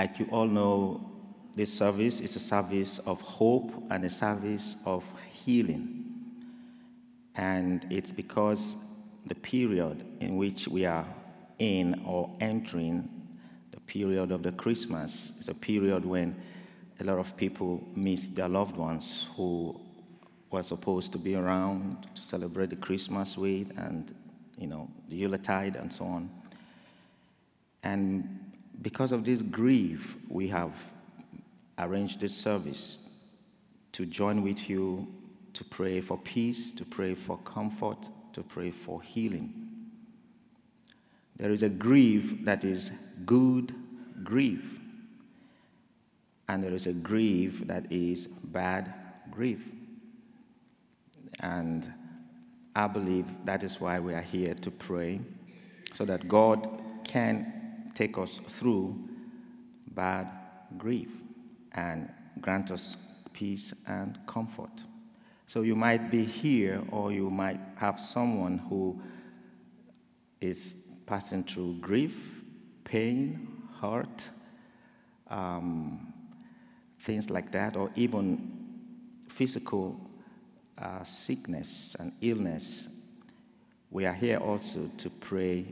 like you all know, this service is a service of hope and a service of healing. And it's because the period in which we are in or entering, the period of the Christmas, is a period when a lot of people miss their loved ones who were supposed to be around to celebrate the Christmas with and, you know, the Yuletide and so on. And because of this grief, we have arranged this service to join with you to pray for peace, to pray for comfort, to pray for healing. There is a grief that is good grief, and there is a grief that is bad grief. And I believe that is why we are here to pray, so that God can take us through bad grief and grant us peace and comfort. So you might be here, or you might have someone who is passing through grief, pain, hurt, um, things like that, or even physical uh, sickness and illness. We are here also to pray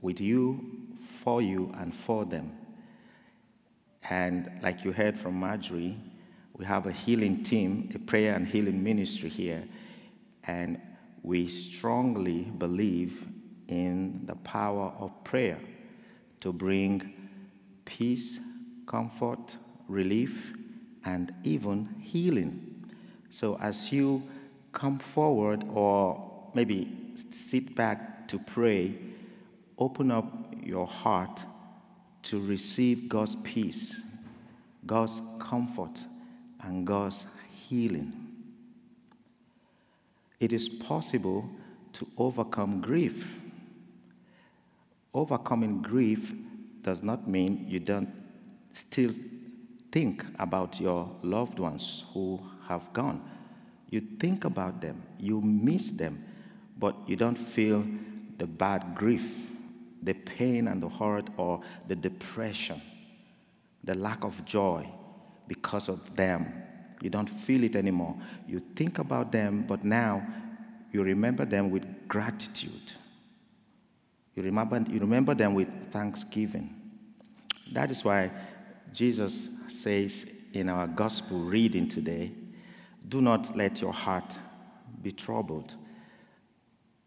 with you, for you, and for them. And like you heard from Marjorie, we have a healing team, a prayer and healing ministry here. And we strongly believe in the power of prayer to bring peace, comfort, relief, and even healing. So as you come forward or maybe sit back to pray, open up your heart to receive God's peace, God's comfort, and God's healing. It is possible to overcome grief. Overcoming grief does not mean you don't still think about your loved ones who have gone. You think about them, you miss them, but you don't feel the bad grief the pain and the hurt or the depression, the lack of joy because of them. You don't feel it anymore. You think about them, but now you remember them with gratitude. You remember, you remember them with thanksgiving. That is why Jesus says in our gospel reading today do not let your heart be troubled.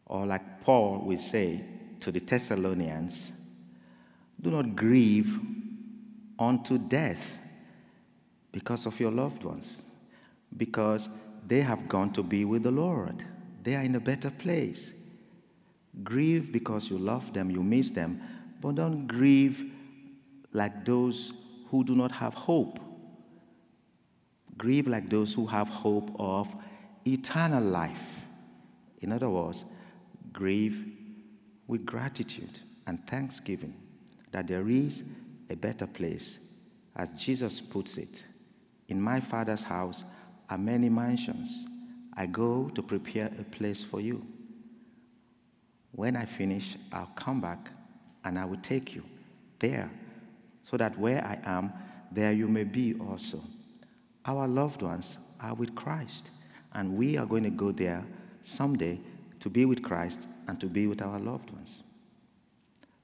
Or, like Paul will say, to the Thessalonians, do not grieve unto death because of your loved ones, because they have gone to be with the Lord. They are in a better place. Grieve because you love them, you miss them, but don't grieve like those who do not have hope. Grieve like those who have hope of eternal life. In other words, grieve with gratitude and thanksgiving that there is a better place. As Jesus puts it, in my Father's house are many mansions. I go to prepare a place for you. When I finish, I'll come back and I will take you there, so that where I am, there you may be also. Our loved ones are with Christ, and we are going to go there someday to be with Christ and to be with our loved ones.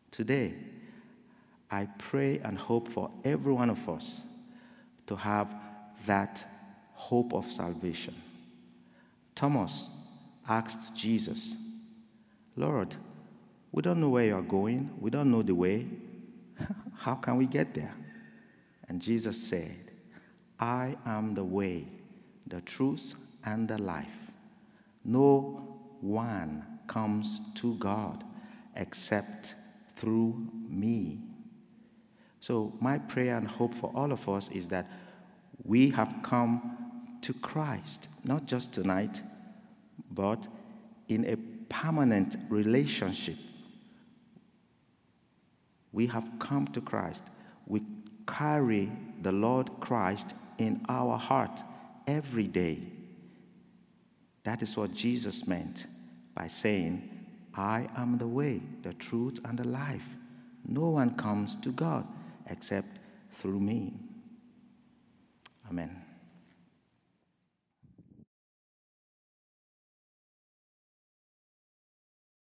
Today, I pray and hope for every one of us to have that hope of salvation. Thomas asked Jesus, Lord, we don't know where you are going, we don't know the way. How can we get there? And Jesus said, I am the way, the truth, and the life. No one comes to God except through me. So, my prayer and hope for all of us is that we have come to Christ, not just tonight, but in a permanent relationship. We have come to Christ. We carry the Lord Christ in our heart every day. That is what Jesus meant by saying, I am the way, the truth, and the life. No one comes to God except through me. Amen.